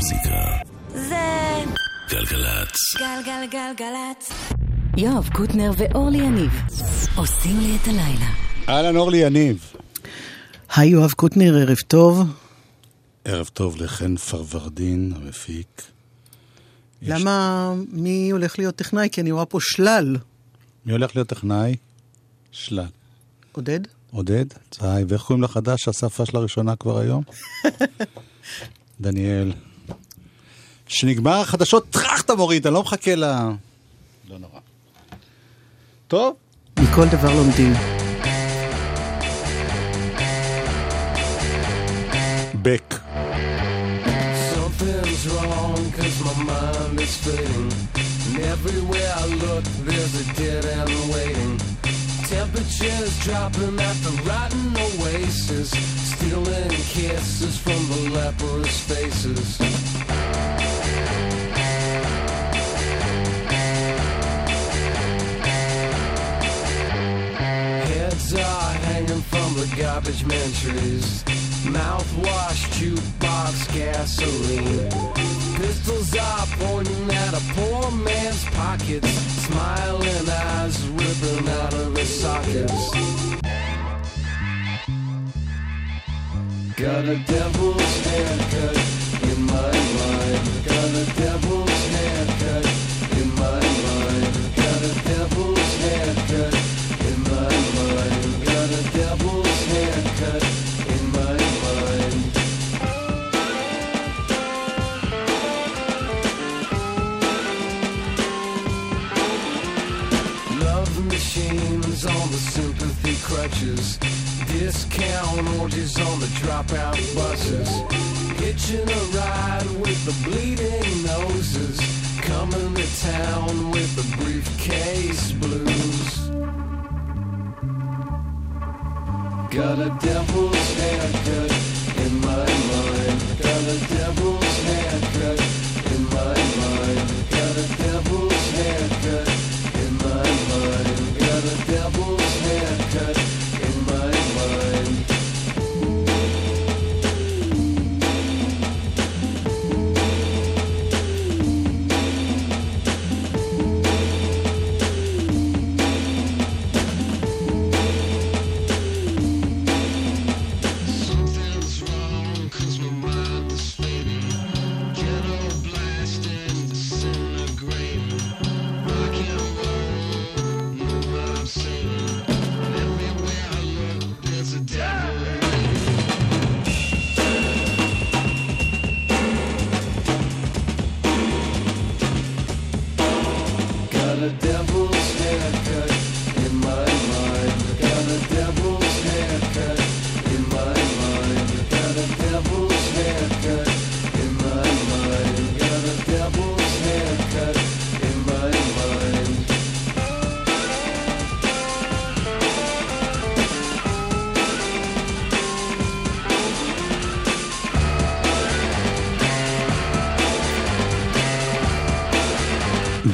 המוזיקה. זה גלגלצ. גלגלגלגלצ. יואב קוטנר ואורלי יניב עושים לי את הלילה. אהלן אורלי יניב. היי יואב קוטנר, ערב טוב. ערב טוב לחן פרוורדין, המפיק. למה, מי הולך להיות טכנאי? כי אני רואה פה שלל. מי הולך להיות טכנאי? שלל. עודד? עודד? היי, ואיך קוראים לחדש שהשפה שלה ראשונה כבר היום? דניאל. שנגמר החדשות, טראח אתה מוריד, אני לא מחכה ל... לא נורא. טוב, מכל דבר לומדים. בק. Something's wrong cause my mind is fading And everywhere I look there's a dead end waiting Temperatures dropping at the rotten oasis Stealing kisses from the leprous faces from the garbage man trees. Mouthwash, jukebox, gasoline. Pistols are pointing at a poor man's pockets. Smiling eyes ripping out of his sockets. Got a devil's haircut in my mind. Got a devil's sympathy. Discount orgies on the dropout buses. Hitching a ride with the bleeding noses. Coming to town with the briefcase blues. Got a devil's haircut in my mind. Got a devil's haircut in my mind. Got a devil's haircut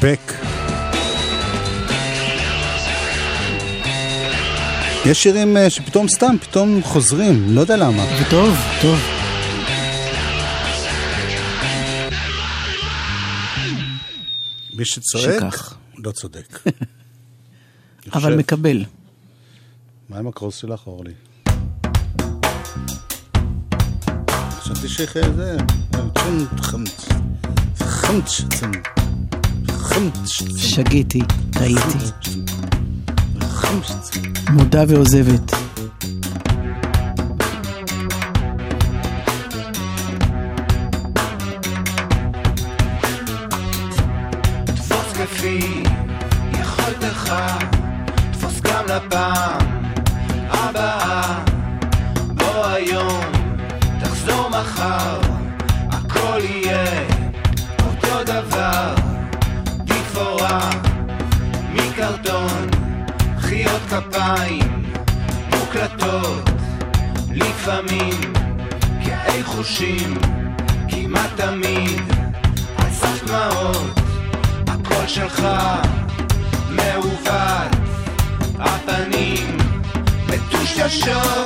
בק. יש שירים אה, שפתאום סתם, פתאום חוזרים, לא יודע למה. וטוב, טוב. מי שצועק, שכך. לא צודק. אבל מקבל. מה עם הקרוס שלך, אורלי? חשבתי שאיך זה... צ'ום, חמצ. חמצ. שגיתי, טעיתי. מודה ועוזבת. לפעמים כאי חושים, כמעט תמיד על סף דמעות. הקול שלך מעוות, הפנים מטושטשות.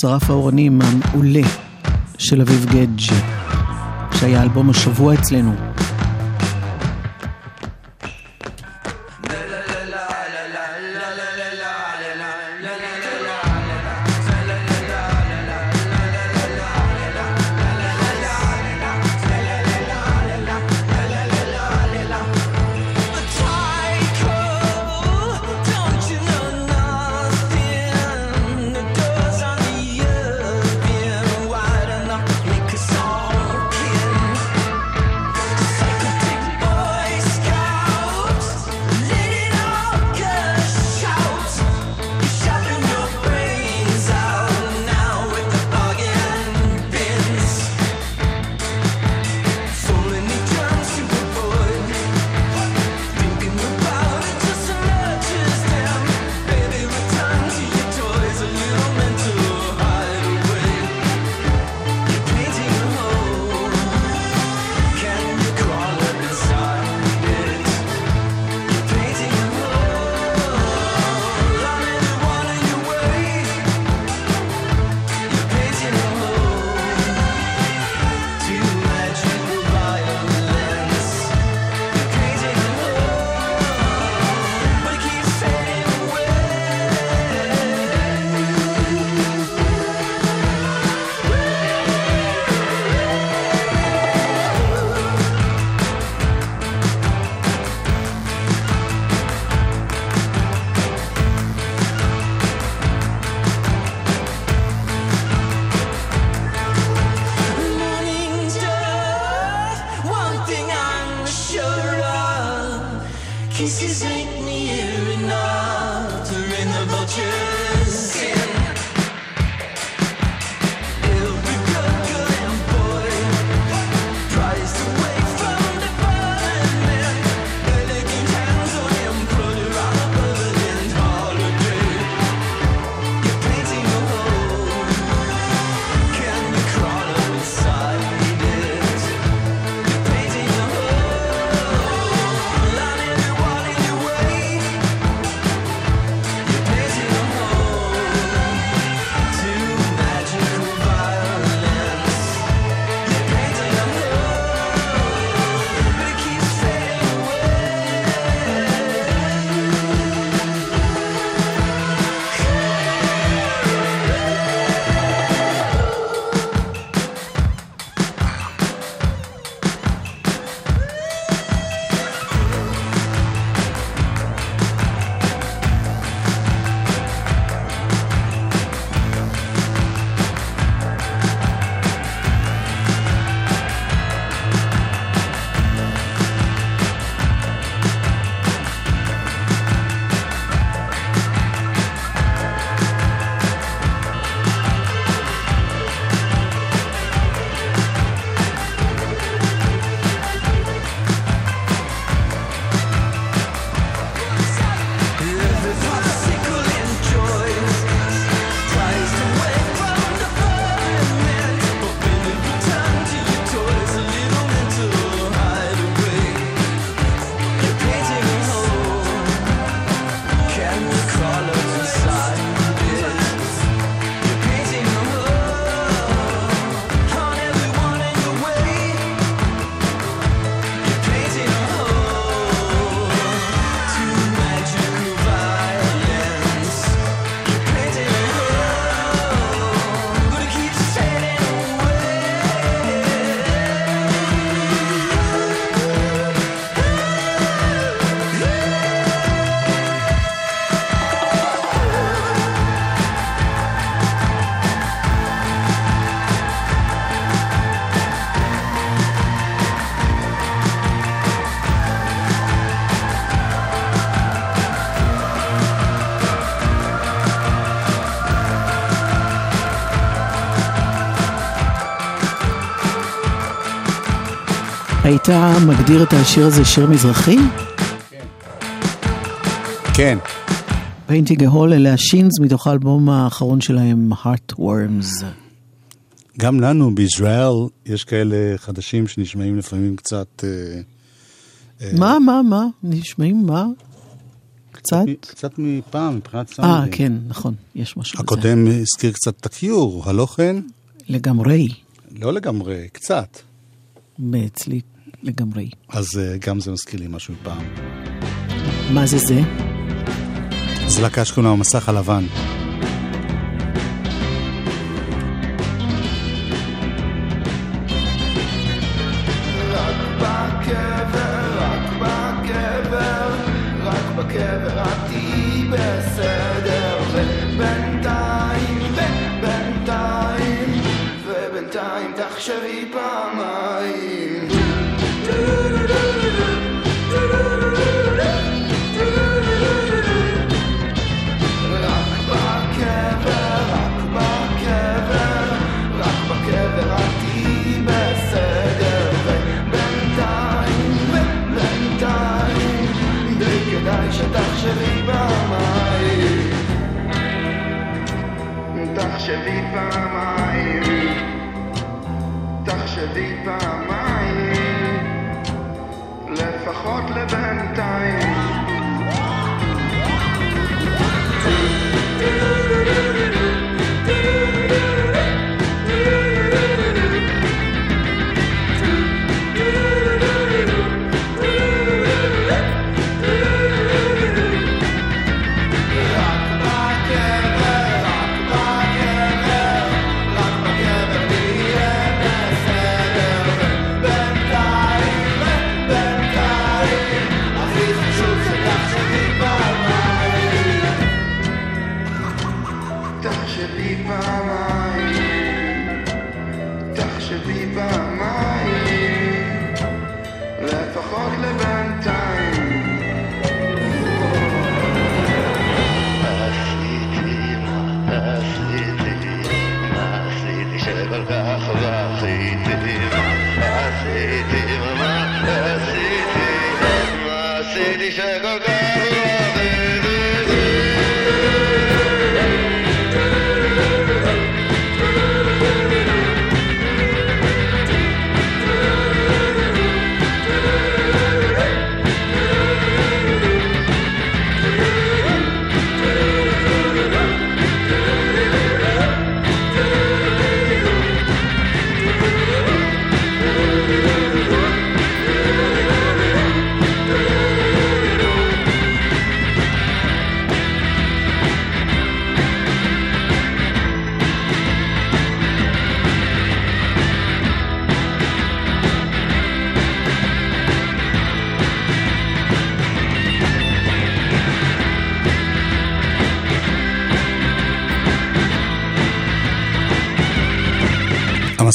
שרף האורנים המעולה של אביב גדג', שהיה אלבום השבוע אצלנו. היית מגדיר את השיר הזה שיר מזרחי? כן. Painting a Hole אלה השינס מתוך האלבום האחרון שלהם, Heartworms. גם לנו בישראל יש כאלה חדשים שנשמעים לפעמים קצת... אה, אה, מה, מה, מה? נשמעים מה? קצת? קצת מפעם, מבחינת אה, סאונדים. כן, נכון, יש משהו בזה. הקודם הזכיר קצת את הקיור, הלא כן? לגמרי, לא לגמרי, קצת. אצלי לגמרי. אז אה, גם זה מזכיר לי משהו מפעם. מה זה זה? שקוראים לה המסך הלבן. תחשבי פעמיים, לפחות לבינתיים.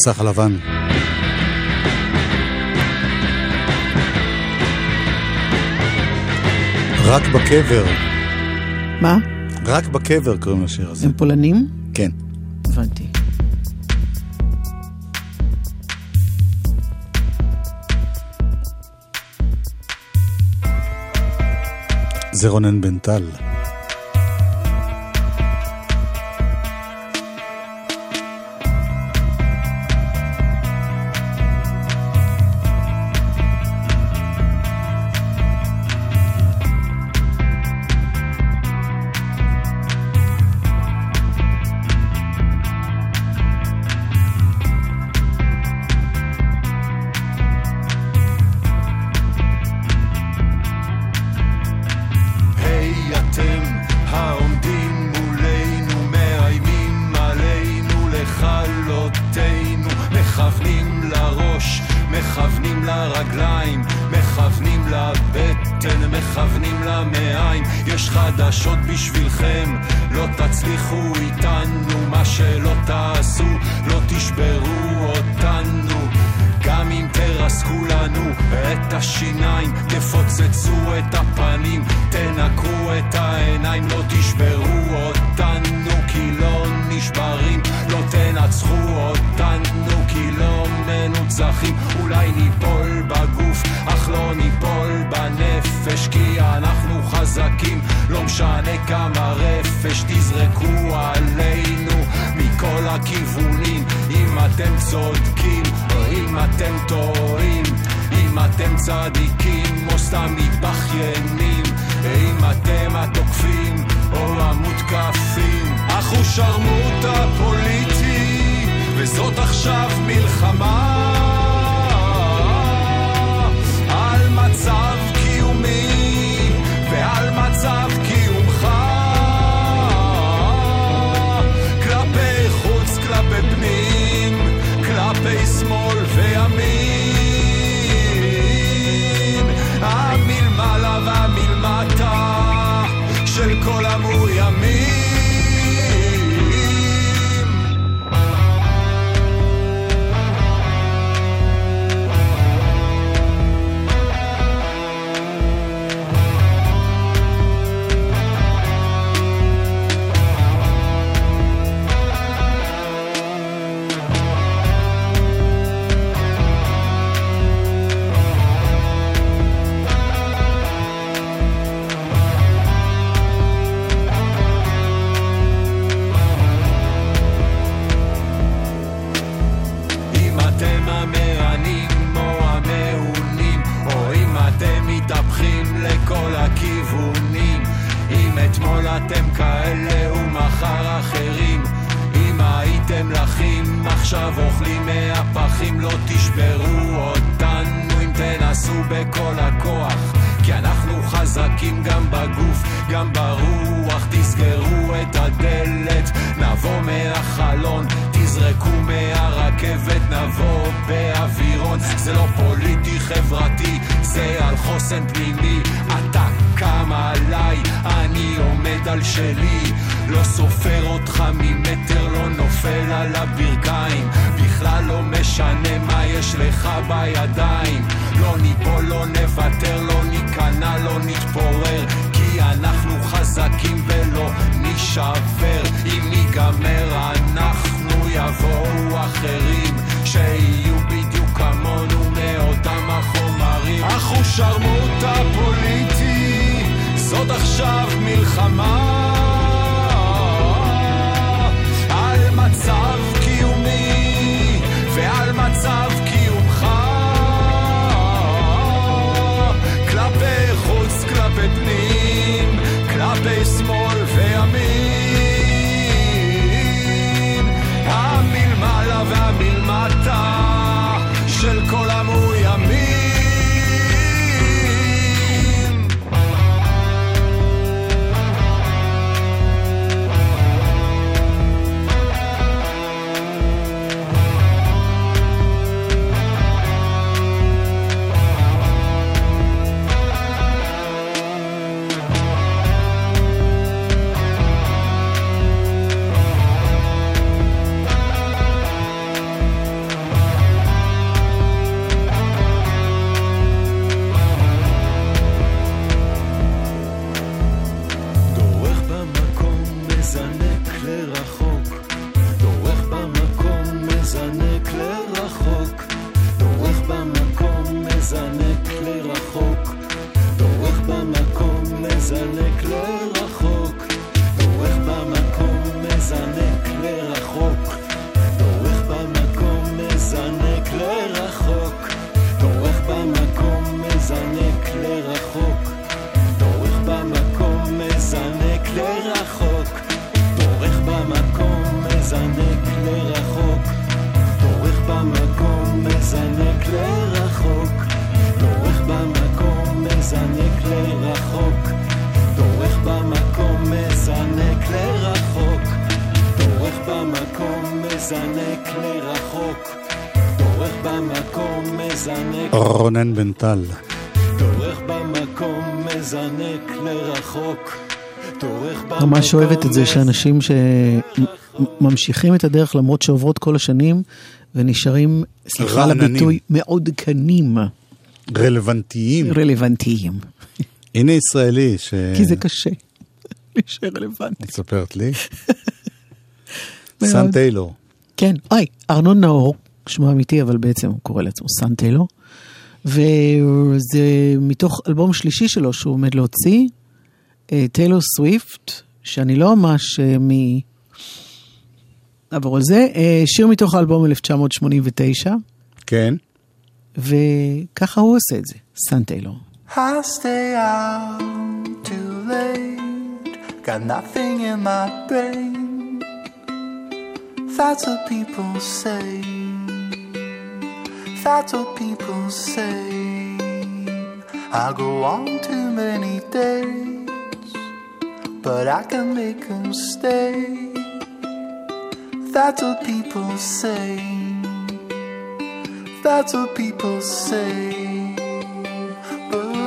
המסך הלבן. רק בקבר, מה? רק בקבר קוראים לשיר הזה. הם פולנים? כן. הבנתי. זה רונן בן זכים, אולי ניפול בגוף, אך לא ניפול בנפש, כי אנחנו חזקים, לא משנה כמה רפש תזרקו עלינו מכל הכיוונים, אם אתם צודקים או אם אתם טועים, אם אתם צדיקים או סתם מתבכיינים, אם אתם התוקפים או המותקפים, הוא שרמוטה פוליטי, וזאת עכשיו מלחמה. על מצב קיומי ועל מצב קיומך. כלפי חוץ, כלפי פנים, כלפי שמאל וימין. המלמעלה והמלמטה של כל המאוימים אתמול אתם כאלה ומחר אחרים, אם הייתם לחים, עכשיו אוכלים מהפחים, לא תשברו אותנו אם תנסו בכל הכוח. כי אנחנו חזקים גם בגוף, גם ברוח, תסגרו את הדלת, מהחלון, תזרקו מהרכבת, נבוא באווירון, זה לא פוליטי חברתי, זה על חוסן פנימי, אתה קם עליי, אני עומד על שלי, לא סופר אותך ממטר, לא נופל על הברכיים, בכלל לא משנה מה יש לך בידיים, לא ניפול, לא נוותר, לא ניכנע, לא נתפורר, אנחנו חזקים ולא נישבר, אם ייגמר אנחנו יבואו אחרים, שיהיו בדיוק כמונו מאותם החומרים, אך הוא שרמוטה פוליטי, זאת עכשיו מלחמה. על מצב קיומי ועל מצב קיומך. כלפי חוץ, כלפי פנים, כלפי שמאל רונן בן טל. דורך במקום מזנק לרחוק דורך במקום ממש אוהבת את זה שאנשים שממשיכים את הדרך למרות שעוברות כל השנים ונשארים, סליחה על. הביטוי, מעודכנים, רלוונטיים. רלוונטיים. הנה ישראלי ש... כי זה קשה להישאר רלוונטי. מספרת לי. מאוד. סן טיילור. כן, אוי, ארנון נאור, שמו אמיתי, אבל בעצם הוא קורא לעצמו סאן טיילור. וזה מתוך אלבום שלישי שלו שהוא עומד להוציא, אה, טיילור סוויפט, שאני לא ממש אה, מ... נעבור על זה, אה, שיר מתוך האלבום 1989, כן. וככה הוא עושה את זה, סאן טיילור. I stay out too late, got nothing in my brain. That's what people say. That's what people say. I go on too many days, but I can make them stay. That's what people say. That's what people say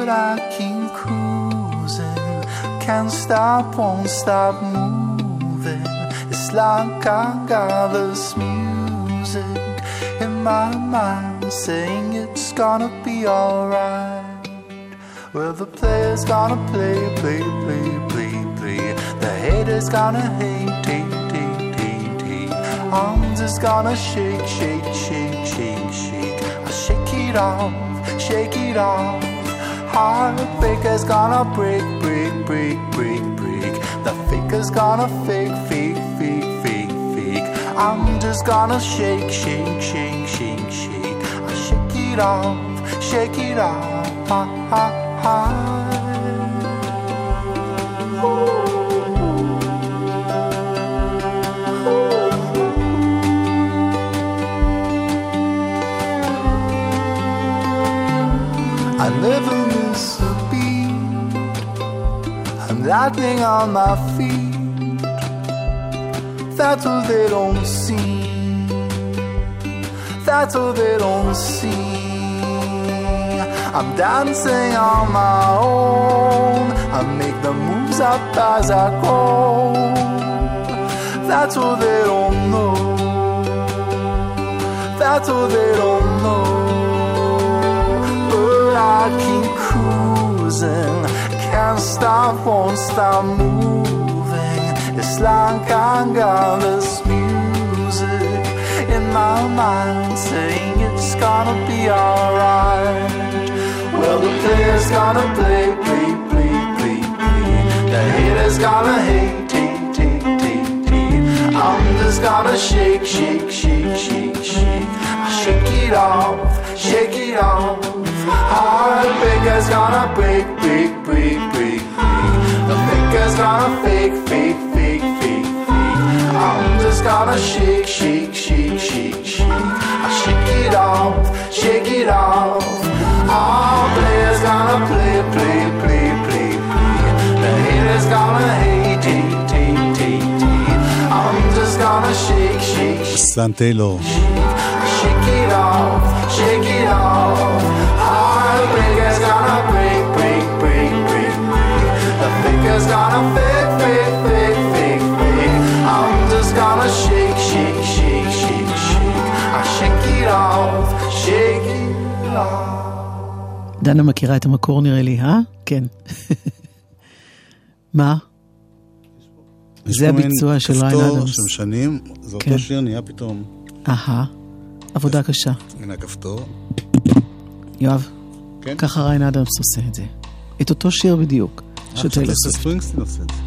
but I keep cruising. Can't stop, won't stop moving. It's like I got this music in my mind saying it's gonna be alright. Well, the player's gonna play, play, play, play, play. The haters gonna hate, hate, hate, hate, hate. I'm just gonna shake, shake, shake, shake, shake. I shake it off, shake it off. Heartbreaker's gonna break, break, break, break, break. The faker's gonna fake, fake, fake, fake, fake. I'm just gonna shake, shake, shake, shake. It off, shake it off. I never miss a beat. I'm lightning on my feet. That's what they don't see. That's what they don't see. I'm dancing on my own. I make the moves up as I go. That's what they don't know. That's what they don't know. But I keep cruising. Can't stop, won't stop moving. It's like I got this music in my mind saying it's gonna be alright. Well, the player's gonna play, play, play, play, play. The haters gonna hate, hate, hate, hate, hate. I'm just gonna shake, shake, shake, shake, shake. Shake it off, shake it off. Heartbreaker's gonna break, break, break, break, break. The faker's gonna fake, fake, fake, fake, fake. I'm just gonna shake, shake, shake, shake, shake. I shake it off, shake it off All players gonna play, play, play, play, play. The haters gonna hate, hate, hate, hate, hate. I'm just gonna shake, shake, shake. סאן טיילור. Shake it off, shake it off. Heartbreaker's gonna break, break, break, break, break. The faker's gonna fake, fake, fake, fake, fake. I'm just gonna shake, shake, shake, shake, shake. I shake it off, shake it off. דנה מכירה את המקור נראה לי, אה? כן. מה? יש זה פה הביצוע של ריין כפתור אדמס. שמשנים, זה כן. אותו שיר נהיה פתאום. אהה, עבודה קשה. הנה הכפתור. יואב, כן. ככה ריין אדמס עושה את זה. את אותו שיר בדיוק. אה, של סוויפט. ספרינגסטין עושה את זה.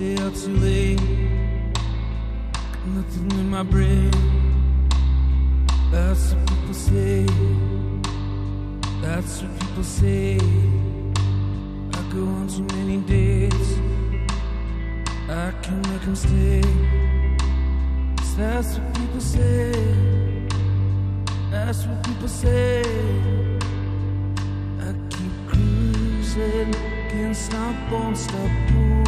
Out too late. Nothing in my brain. That's what people say. That's what people say. I go on too many days. I can make them stay. that's what people say. That's what people say. I keep cruising, can't stop, won't stop moving.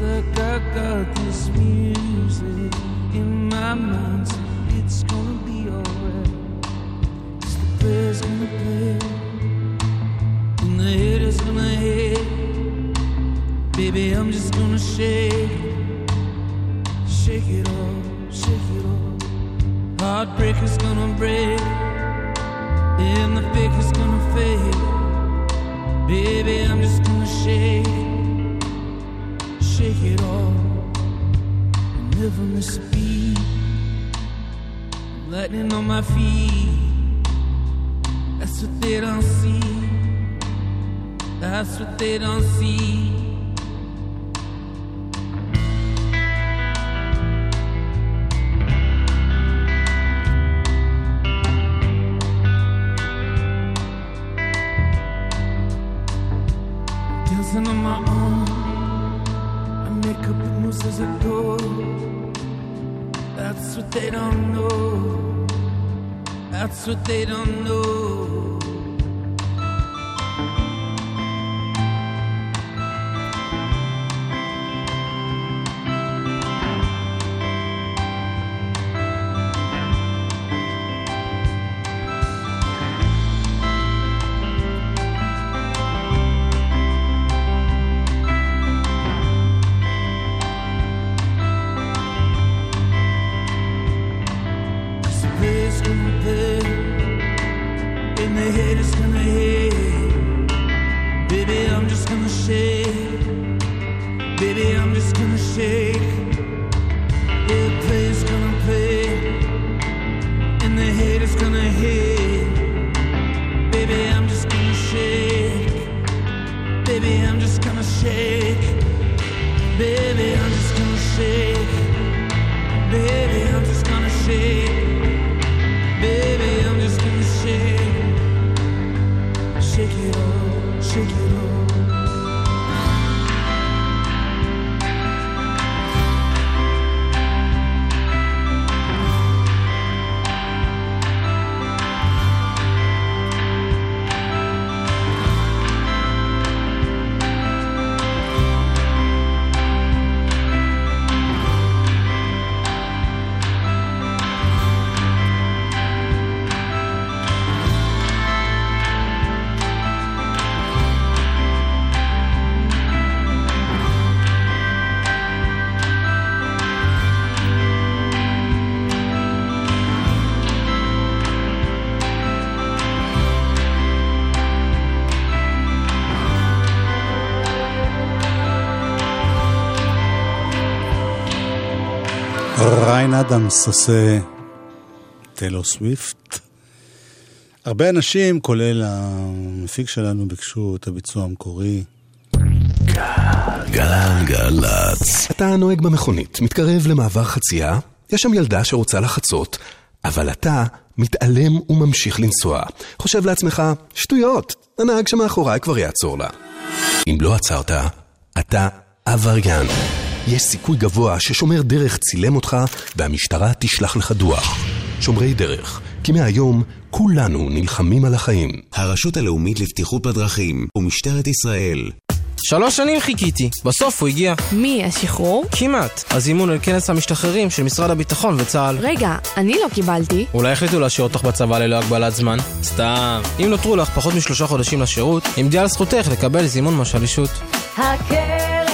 Like I got this music in my mind, so it's gonna be alright. Just the player's gonna play, and the haters gonna hate. Baby, I'm just gonna shake, shake it off, shake it off. Heartbreaker's gonna break. And the fake is gonna fade. Baby, I'm just gonna shake, call. I never miss a beat. Lightning on my feet. That's what they don't see. That's what they don't see. Dancing on my own. That's what they don't know. That's what they don't know. אדמס עושה טיילור סוויפט. הרבה אנשים, כולל המפיק שלנו, ביקשו את הביצוע המקורי. גלגלצ. אתה נוהג במכונית, מתקרב למעבר חצייה, יש שם ילדה שרוצה לחצות, אבל אתה מתעלם וממשיך לנסוע. חושב לעצמך, שטויות, הנהג שמאחוריי כבר יעצור לה. אם לא עצרת, אתה עבריין. יש סיכוי גבוה ששומר דרך צילם אותך והמשטרה תשלח לך דוח. שומרי דרך, כי מהיום כולנו נלחמים על החיים. הרשות הלאומית לבטיחות בדרכים ומשטרת ישראל. שלוש שנים חיכיתי, בסוף הוא הגיע. מי, השחרור? כמעט. הזימון אל כנס המשתחררים של משרד הביטחון וצה"ל. רגע, אני לא קיבלתי. אולי החליטו להשאיר אותך בצבא ללא הגבלת זמן? סתם. אם נותרו לך פחות משלושה חודשים לשירות, עמדי על זכותך לקבל זימון משל אישות. הקרן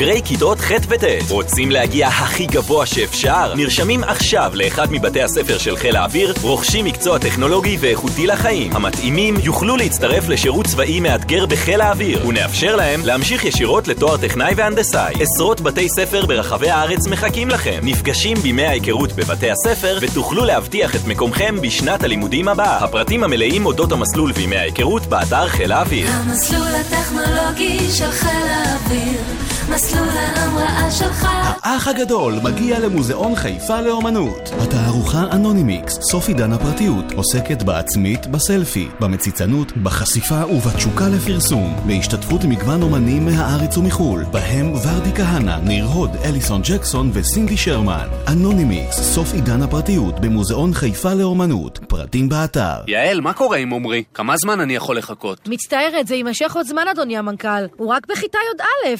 בוגרי כיתות ח' וט' רוצים להגיע הכי גבוה שאפשר? נרשמים עכשיו לאחד מבתי הספר של חיל האוויר, רוכשים מקצוע טכנולוגי ואיכותי לחיים. המתאימים יוכלו להצטרף לשירות צבאי מאתגר בחיל האוויר, ונאפשר להם להמשיך ישירות לתואר טכנאי והנדסאי. עשרות בתי ספר ברחבי הארץ מחכים לכם. נפגשים בימי ההיכרות בבתי הספר, ותוכלו להבטיח את מקומכם בשנת הלימודים הבאה. הפרטים המלאים אודות המסלול וימי ההיכרות באתר חיל האוויר. המסלול הטכנולוגי של חיל האוויר, מסלול ההמראה שלך. האח הגדול מגיע למוזיאון חיפה לאומנות. התערוכה אנונימיקס, סוף עידן הפרטיות, עוסקת בעצמית, בסלפי, במציצנות, בחשיפה ובתשוקה לפרסום, בהשתתפות מגוון אומנים מהארץ ומחו"ל, בהם ורדי כהנא, ניר הוד, אליסון ג'קסון וסינדי שרמן. אנונימיקס, סוף עידן הפרטיות, במוזיאון חיפה לאומנות, פרטים באתר. יעל, מה קורה עם עמרי? כמה זמן אני יכול לחכות? מצטערת, זה יימשך עוד זמן, אדוני המנכ"ל. הוא רק בכיתה י"א.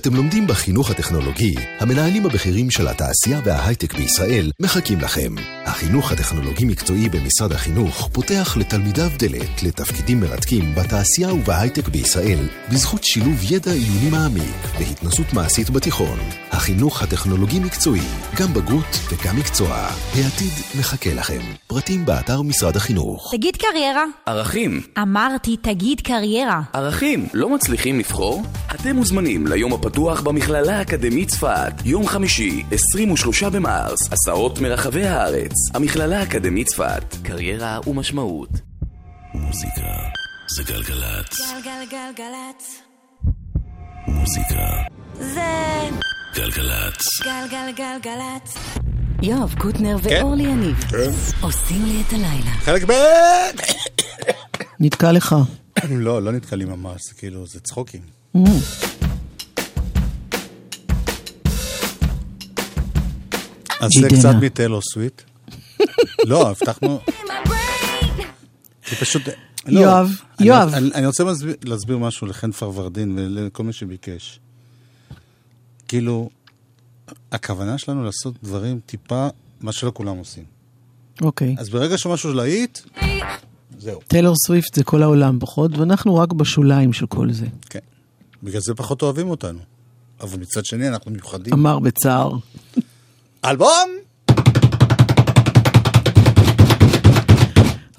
כשאתם לומדים בחינוך הטכנולוגי, המנהלים הבכירים של התעשייה וההייטק בישראל מחכים לכם. החינוך הטכנולוגי-מקצועי במשרד החינוך פותח לתלמידיו דלת לתפקידים מרתקים בתעשייה ובהייטק בישראל, בזכות שילוב ידע עיוני מעמיק והתנסות מעשית בתיכון. החינוך הטכנולוגי-מקצועי, גם בגרות וגם מקצוע. העתיד מחכה לכם. פרטים באתר משרד החינוך. תגיד קריירה. ערכים. אמרתי, תגיד קריירה. ערכים. לא מצליחים לבחור? אתם מוזמנים ליום הפתוח במכללה האקדמית צפת. יום חמישי, 23 במרס. הסעות מרחבי הארץ. המכללה האקדמית צפת. קריירה ומשמעות. מוזיקה זה גלגלצ. גלגלגלגלצ. מוזיקה זה גלגלצ. גלגלגלגלצ. יואב קוטנר ואורלי יניב עושים לי את הלילה. חלק ב' נתקע לך. לא, לא נתקע לי ממש, זה כאילו, זה צחוקים. אז זה. קצת מטיילור סוויט. לא, הבטחנו... זה פשוט... לא, יואב, אני- יואב. אני- אני רוצה להסביר- להסביר משהו לחן פרוורדין ולכל מי שביקש. כאילו, הכוונה שלנו לעשות דברים טיפה, מה שלא כולם עושים. אוקיי. אז ברגע שמשהו להיט, זהו. טיילור סוויפט זה כל העולם פחות, ואנחנו רק בשוליים של כל זה. כן. בגלל זה פחות אוהבים אותנו. אבל מצד שני, אנחנו מיוחדים. אמר בצער. אלבום!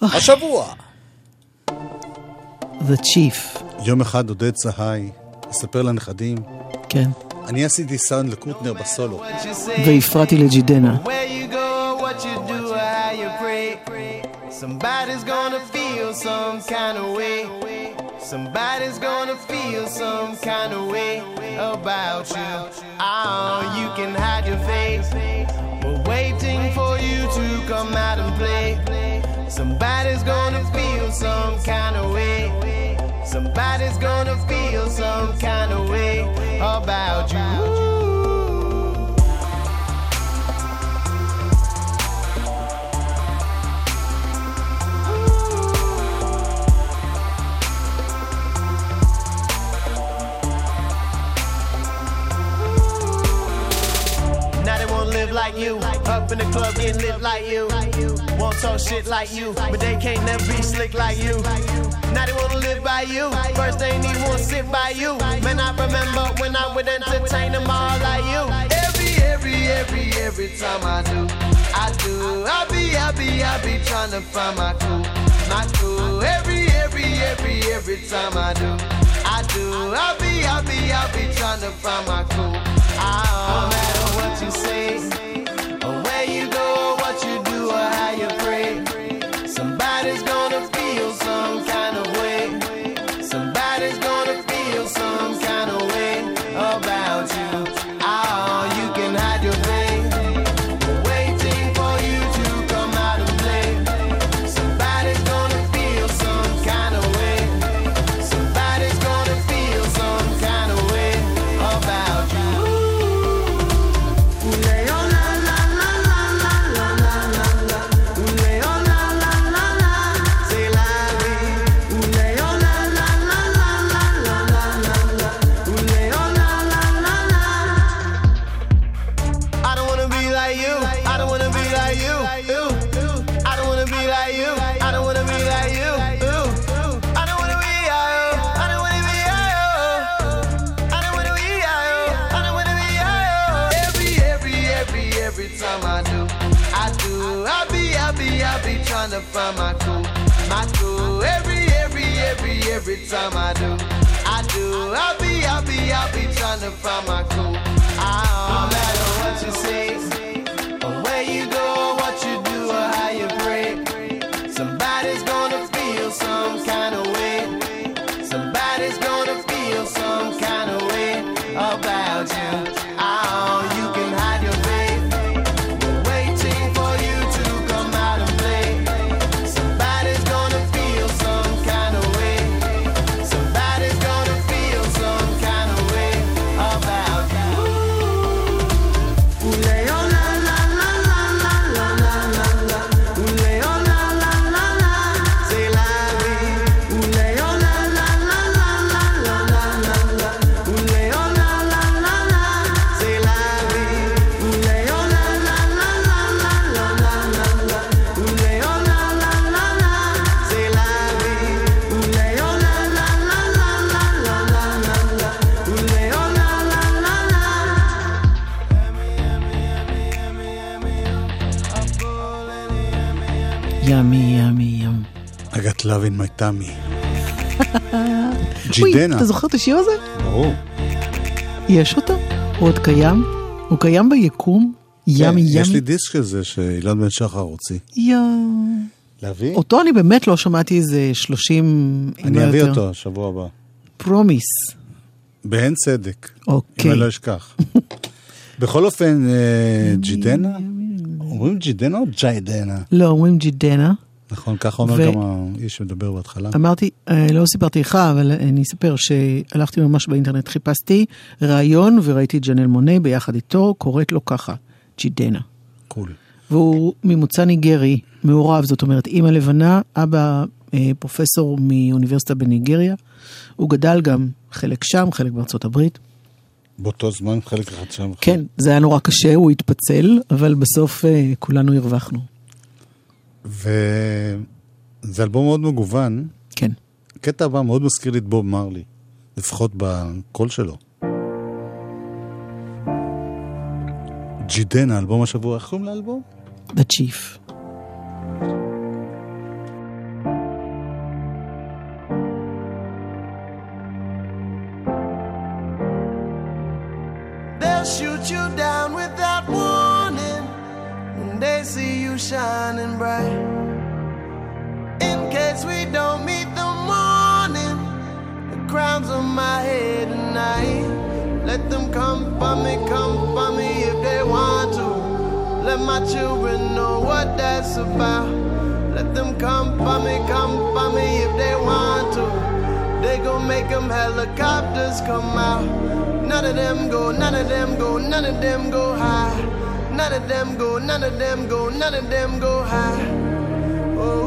השבוע. The Chief. יום אחד עודד צהי יספר לנכדים, כן. אני עשיתי סאונד לקוטנר בסולו. והפרעתי לג'ידנה. Where you go, what you do, or how you pray. Somebody's gonna feel some kind of way. Somebody's gonna feel some kind of way about you. Oh, you can hide your face. We're waiting for you to come out and play. Somebody's gonna feel some kind of way. Somebody's gonna feel some kind of way about you. Up in the club getting lit like you. Won't talk shit like you, but they can't never be slick like you. Now they wanna live by you. First they even wanna sit by you. Man, I remember when I would entertain them all like you. Every, every, every, every time I do, I do. I be, I be, I be trying to find my cool, my cool. Every, every, every, every time I do, I do. I be, I be, I be trying to find my cool. Ah, no matter what you say, be, I be, trying to find my cool, my cool. Every, every, every, every time I do, I do. I be, I be, I be trying to find my cool. Ah, no matter what you say, אוי, ג'ידנה. אתה זוכר את השיר הזה? ברור. יש אותו? הוא עוד קיים? הוא קיים ביקום? ימי, כן, יש ימי. לי דיסק כזה שאילן בן שחר הוציא. יא. להביא? אותו אני באמת לא שמעתי איזה 30... אם אני לא אביא. אותו שבוע הבא. Promise. בהן צדק. אוקיי. אם אני לא אשכח. בכל אופן, אה, ג'ידנה? אומרים ג'ידנה או ג'יידנה? לא, אומרים ג'ידנה. נכון, ככה אומר ו- גם האיש שמדבר בהתחלה. אמרתי, אה, לא סיפרתי לך, אבל אני אספר שהלכתי ממש באינטרנט, חיפשתי ראיון וראיתי את ג'נל מונה ביחד איתו, קוראת לו ככה, ג'ידנה. קול. והוא ממוצא ניגרי, מעורב, זאת אומרת, אימא לבנה, אבא אה, פרופסור מאוניברסיטה בניגריה. הוא גדל גם חלק שם, חלק בארצות הברית. באותו זמן חלק אחד שם. כן, זה היה נורא קשה, הוא התפצל, אבל בסוף אה, כולנו הרווחנו. וזה אלבום מאוד מגוון. כן. הקטע הבא מאוד מזכיר לי את בוב מרלי, לפחות בקול שלו. ג'ידנה, אלבום השבוע, איך קוראים לאלבום? The Chief. They'll shoot you down without warning when they see you shining bright. In case we don't meet the morning, the crown's on my head tonight. Let them come for me, come for me if they want to. Let my children know what that's about. Let them come for me, come for me if they want to. They gon' make them helicopters come out. None of them go, none of them go, none of them go high. None of them go, none of them go, none of them go high. Oh,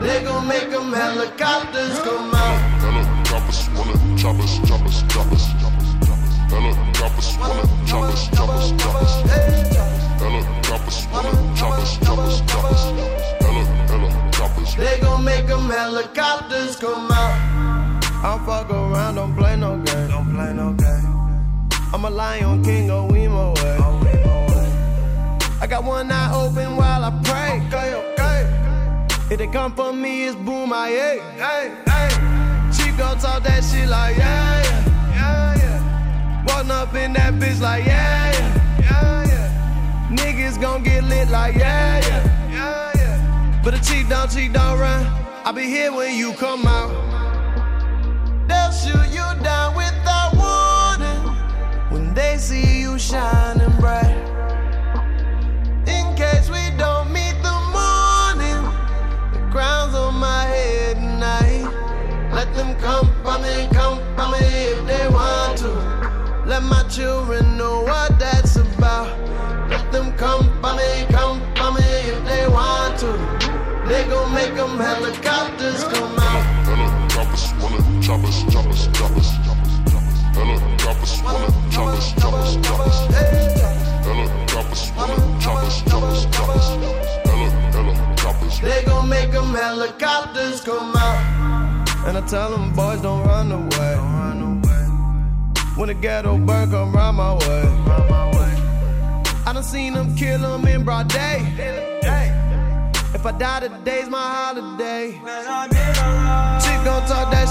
they gon' make them helicopters come out. Helicopters wanna chop us, chop us, chop us. Helicopters wanna chop us, chop us, chop us. Helicopters wanna chop us, chop us, chop us. Helicopters. They gon' make them helicopters come out. I don't fuck around, don't play I'm a lion king, way. I got one eye open while I pray. Okay, okay. If they come for me, it's boom, I hey, hey, hey. She gon' talk that shit like, yeah, yeah, yeah, yeah. Walking up in that bitch like, yeah, yeah, yeah, yeah. Niggas gon' get lit like, yeah, yeah, yeah, yeah. But the cheat don't cheat don't run. I'll be here when you come out. They'll shoot you they see you shining bright. In case we don't meet the morning, the crown's on my head tonight. Let them come for me, come for me if they want to. Let my children know what that's about. Let them come for me, come for me if they want to. They gon' make them helicopters come out. Helicopters wanna chop us, chop us, chop us. Helicopters wanna chop us, chop us, chop us. Helicopters wanna chop us, chop us, chop us. Heli- Helicopters. They gon' make them helicopters come out. And I tell them boys don't run away. When the ghetto burn, come round my way. I done seen them kill them in broad day. If I die today's my holiday. She gon' talk that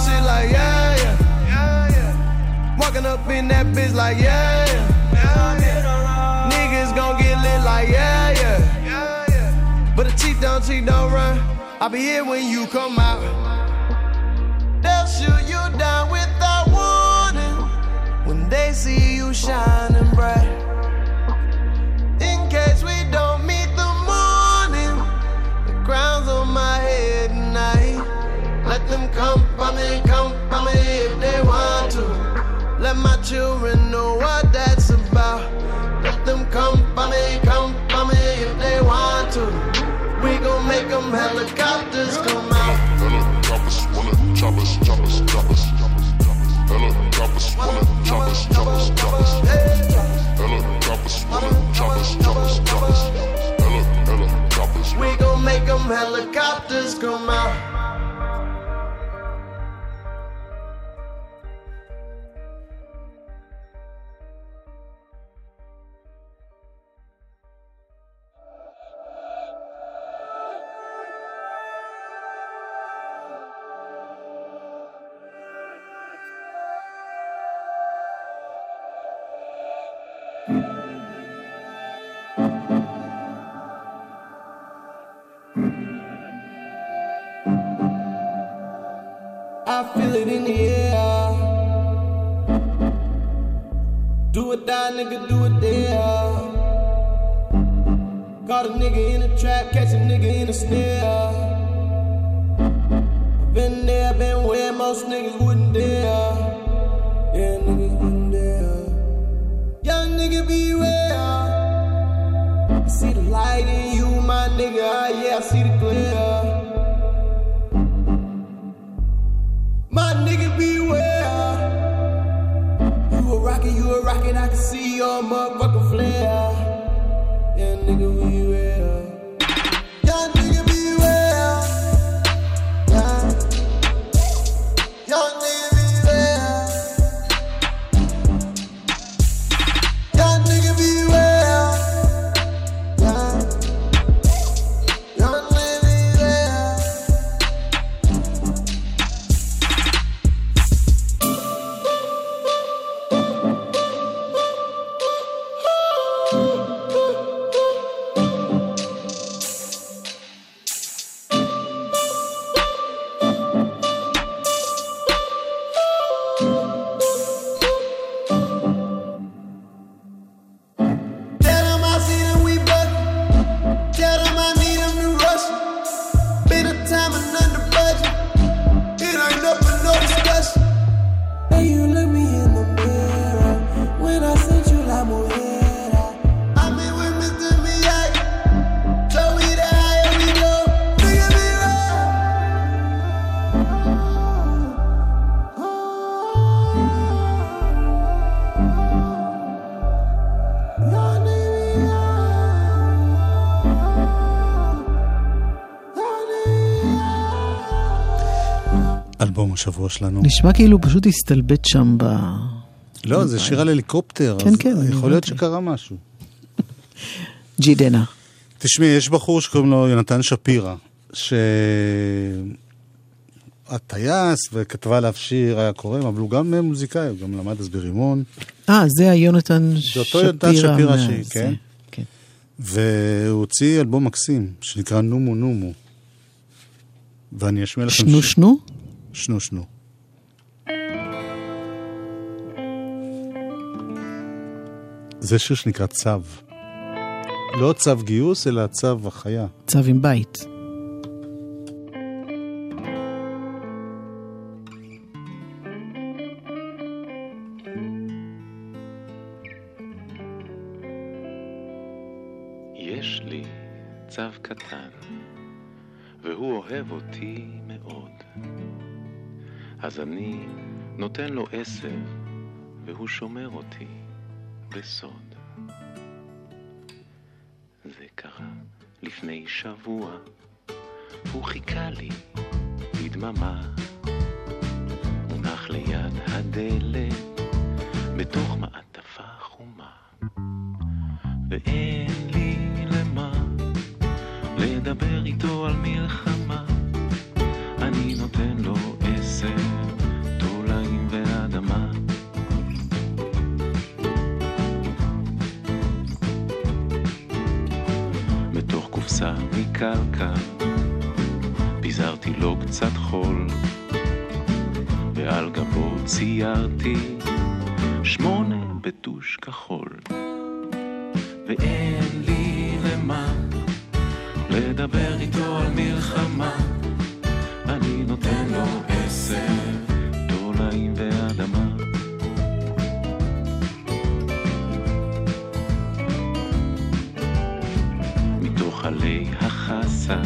in that bitch like yeah, yeah. Niggas gon' get lit like yeah, yeah. But the cheat don't cheat don't run. I'll be here when you come out. They'll shoot you down without warning when they see you shining bright. In case we don't meet the morning, the crown's on my head tonight. Let them come for me, Let my children know what that's about. Let them come for me, come for me if they want to. We gon' make them helicopters come out. Helicopters wanna chop us, chop us, chop us. Helicopters wanna chop us, chop us, chop us. Helicopters wanna. Helicopters. We gon' make them helicopters come out. Nigga, do it there. Caught a nigga in a trap, catch a nigga in a snare. Been there, been where most niggas wouldn't dare. Yeah, niggas wouldn't dare. Young nigga, beware. I see the light in you, my nigga. Ah, Yeah, I see the glare. Motherfucking flare. Yeah, nigga, beware. אלבום השבוע שלנו. נשמע כאילו פשוט הסתלבט שם ב... לא, זה שיר על הליקופטר. כן, אז כן, יכול להיות. שקרה משהו. ג'ידנה. תשמעי, יש בחור שקוראים לו יונתן שפירא, הטייס וכתבה עליו שיר היה קוראים, אבל הוא גם מוזיקאי, הוא גם למד אז ברימון. אה, זה היונתן זה שפירא. אותו יונתן שפירא שהיא, זה, כן? כן. והוא הוציא אלבום מקסים, שנקרא נומו נומו. ואני אשמיע לכם... שנו שנו? שנו שנו. זה שיר שנקרא צו. לא צו גיוס, אלא צו החיה. צו עם בית. יש לי צו קטן, והוא אוהב אותי. אז אני נותן לו עשר, והוא שומר אותי בסוד. זה קרה לפני שבוע, הוא חיכה לי בדממה, מונח ליד הדלת, בתוך מעטפה חומה. ואין לי למה לדבר איתו על מלחמה. אני נותן לו קופסה מקרקע פיזרתי לו קצת חול, ועל גבו ציירתי שמונה בטוש כחול. ואין לי למה לדבר איתו על מלחמה. אני נותן לו עשר החסה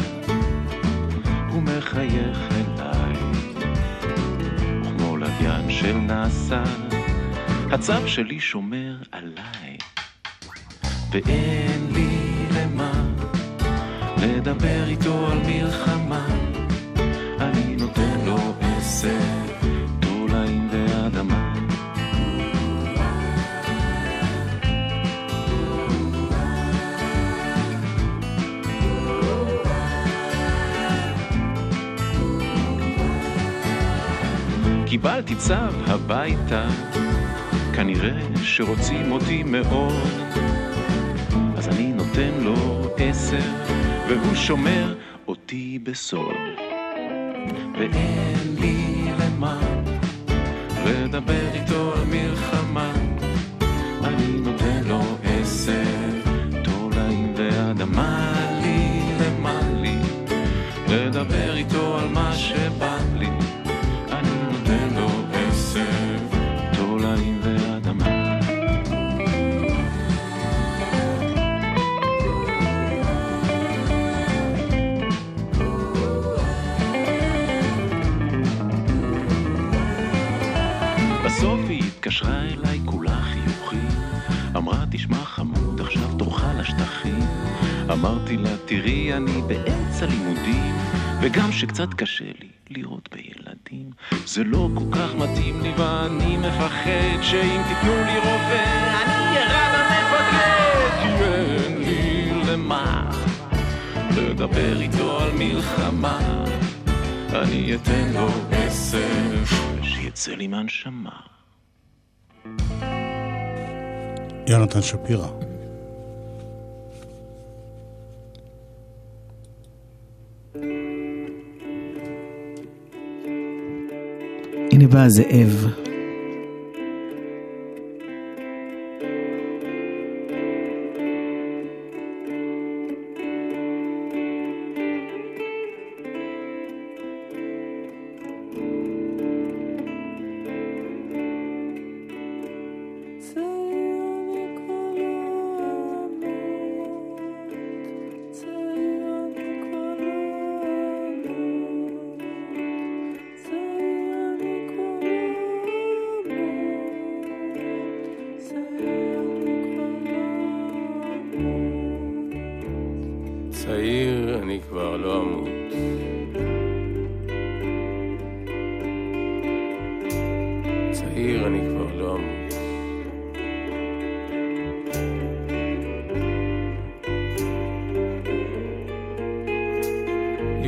הוא מחייך אליי, וכמו לוויין של נאסא, הצו שלי שומר עליי. ואין לי למה לדבר איתו על מלחמה. אני נותן לו עשר קיבלתי צו הביתה, כנראה שרוצים אותי מאוד. אז אני נותן לו עשר, והוא שומר אותי בסוד. ואין לי למה לדבר איתו על מלחמה. תראי אני באמצע לימודים וגם שקצת קשה לי לראות בילדים. זה לא כל כך מתאים לי ואני מפחד שאם תיתנו לי רובה אני ארד המפקד כי אין לי למה לדבר איתו על מלחמה. אני אתן לו עשר. שיצא לי מהנשמה. יונתן שפירא. הנה בא הזאב.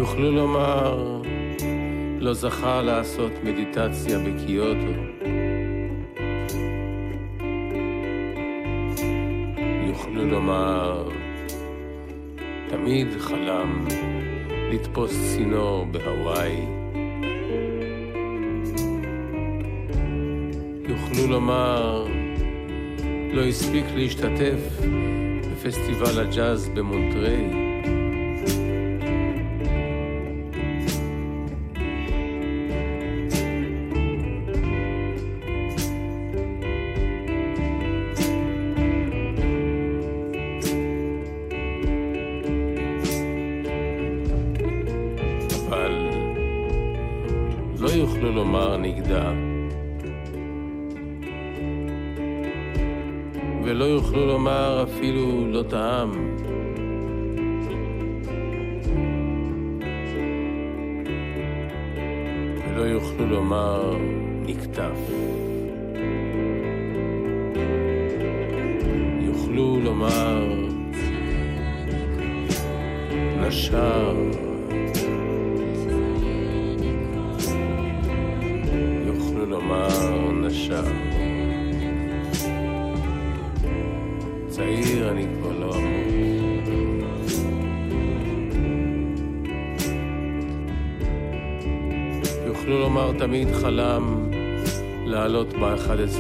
יוכלו לומר, לא זכה לעשות מדיטציה בקיוטו. יוכלו לומר, תמיד חלם לתפוס צינור בהוואי. יוכלו לומר, לא הספיק להשתתף בפסטיבל הג'אז במונטריי.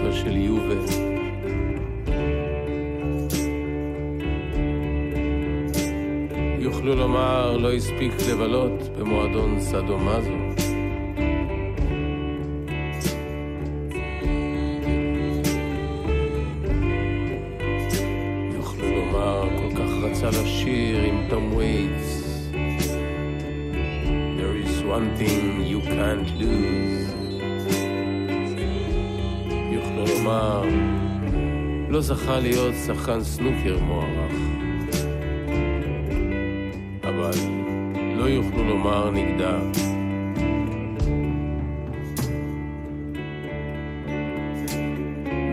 ב-11 של יובל. יוכלו לומר לא הספיק לבלות במועדון סאדו מאזו. יוכלו לומר כל כך רצה לשיר עם תום וייטס There is one thing you can't lose יוכלו לומר לא זכה להיות שחקן סנוקר מוערך אבל לא יוכלו לומר נגדה.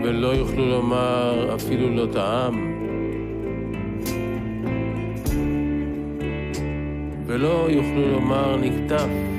ולא יוכלו לומר אפילו לא טעם. ולא יוכלו לומר נקטף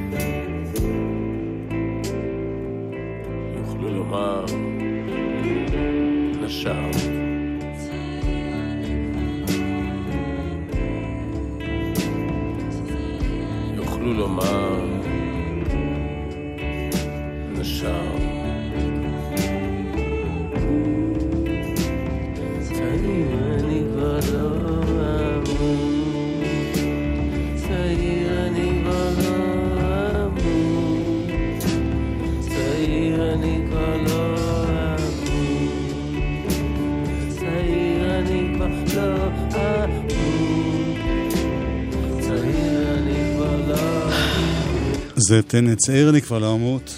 זה תן צעיר אני כבר אמות.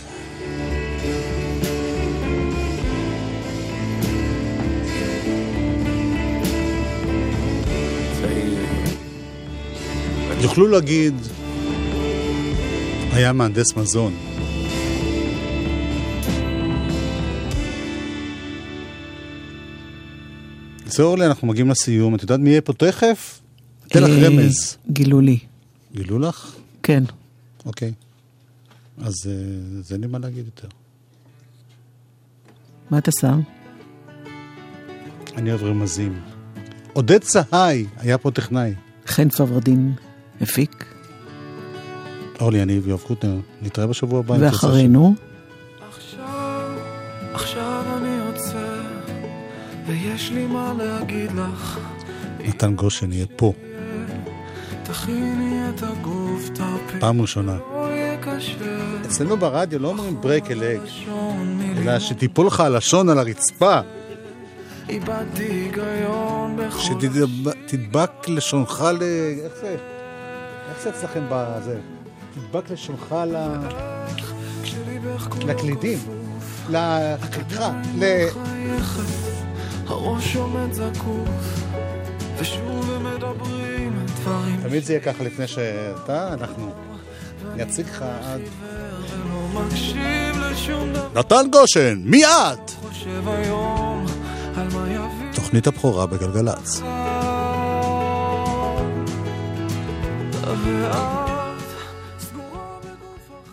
יוכלו להגיד, היה מהנדס מזון. זה אורלי, אנחנו מגיעים לסיום. את יודעת מי יהיה פה תכף? אתן לך אה, רמז. גילו לי. גילו לך? כן. אוקיי. אז אה, זה אין לי מה להגיד יותר. מה אתה שם? אני אוהב רמזים. עודד צהי היה פה טכנאי. חן פברדין הפיק. אורלי, אני ויואב קוטנר, נתראה בשבוע הבא. ואחרינו, עכשיו אני עוצר, ויש לי מה להגיד לך. נתן גושן יהיה פה, תכיני את הגוף, תרפי, פעם ראשונה. קשה. אצלנו ברדיו לא אומרים ברק אלג, אלא שתיפול לך הלשון על הרצפה. שתדבק לשונך ל... איך זה? איך זה אצלכם בזה? תדבק לשונך ל... לקלידים, לחתיכה, ל... הראש עומד זקוף, ושוב הם מדברים דברים תמיד זה יהיה ככה לפני שאתה, אנחנו נציג לך עד... נתן גושן, מי את? תוכנית הבכורה בגלגלצ.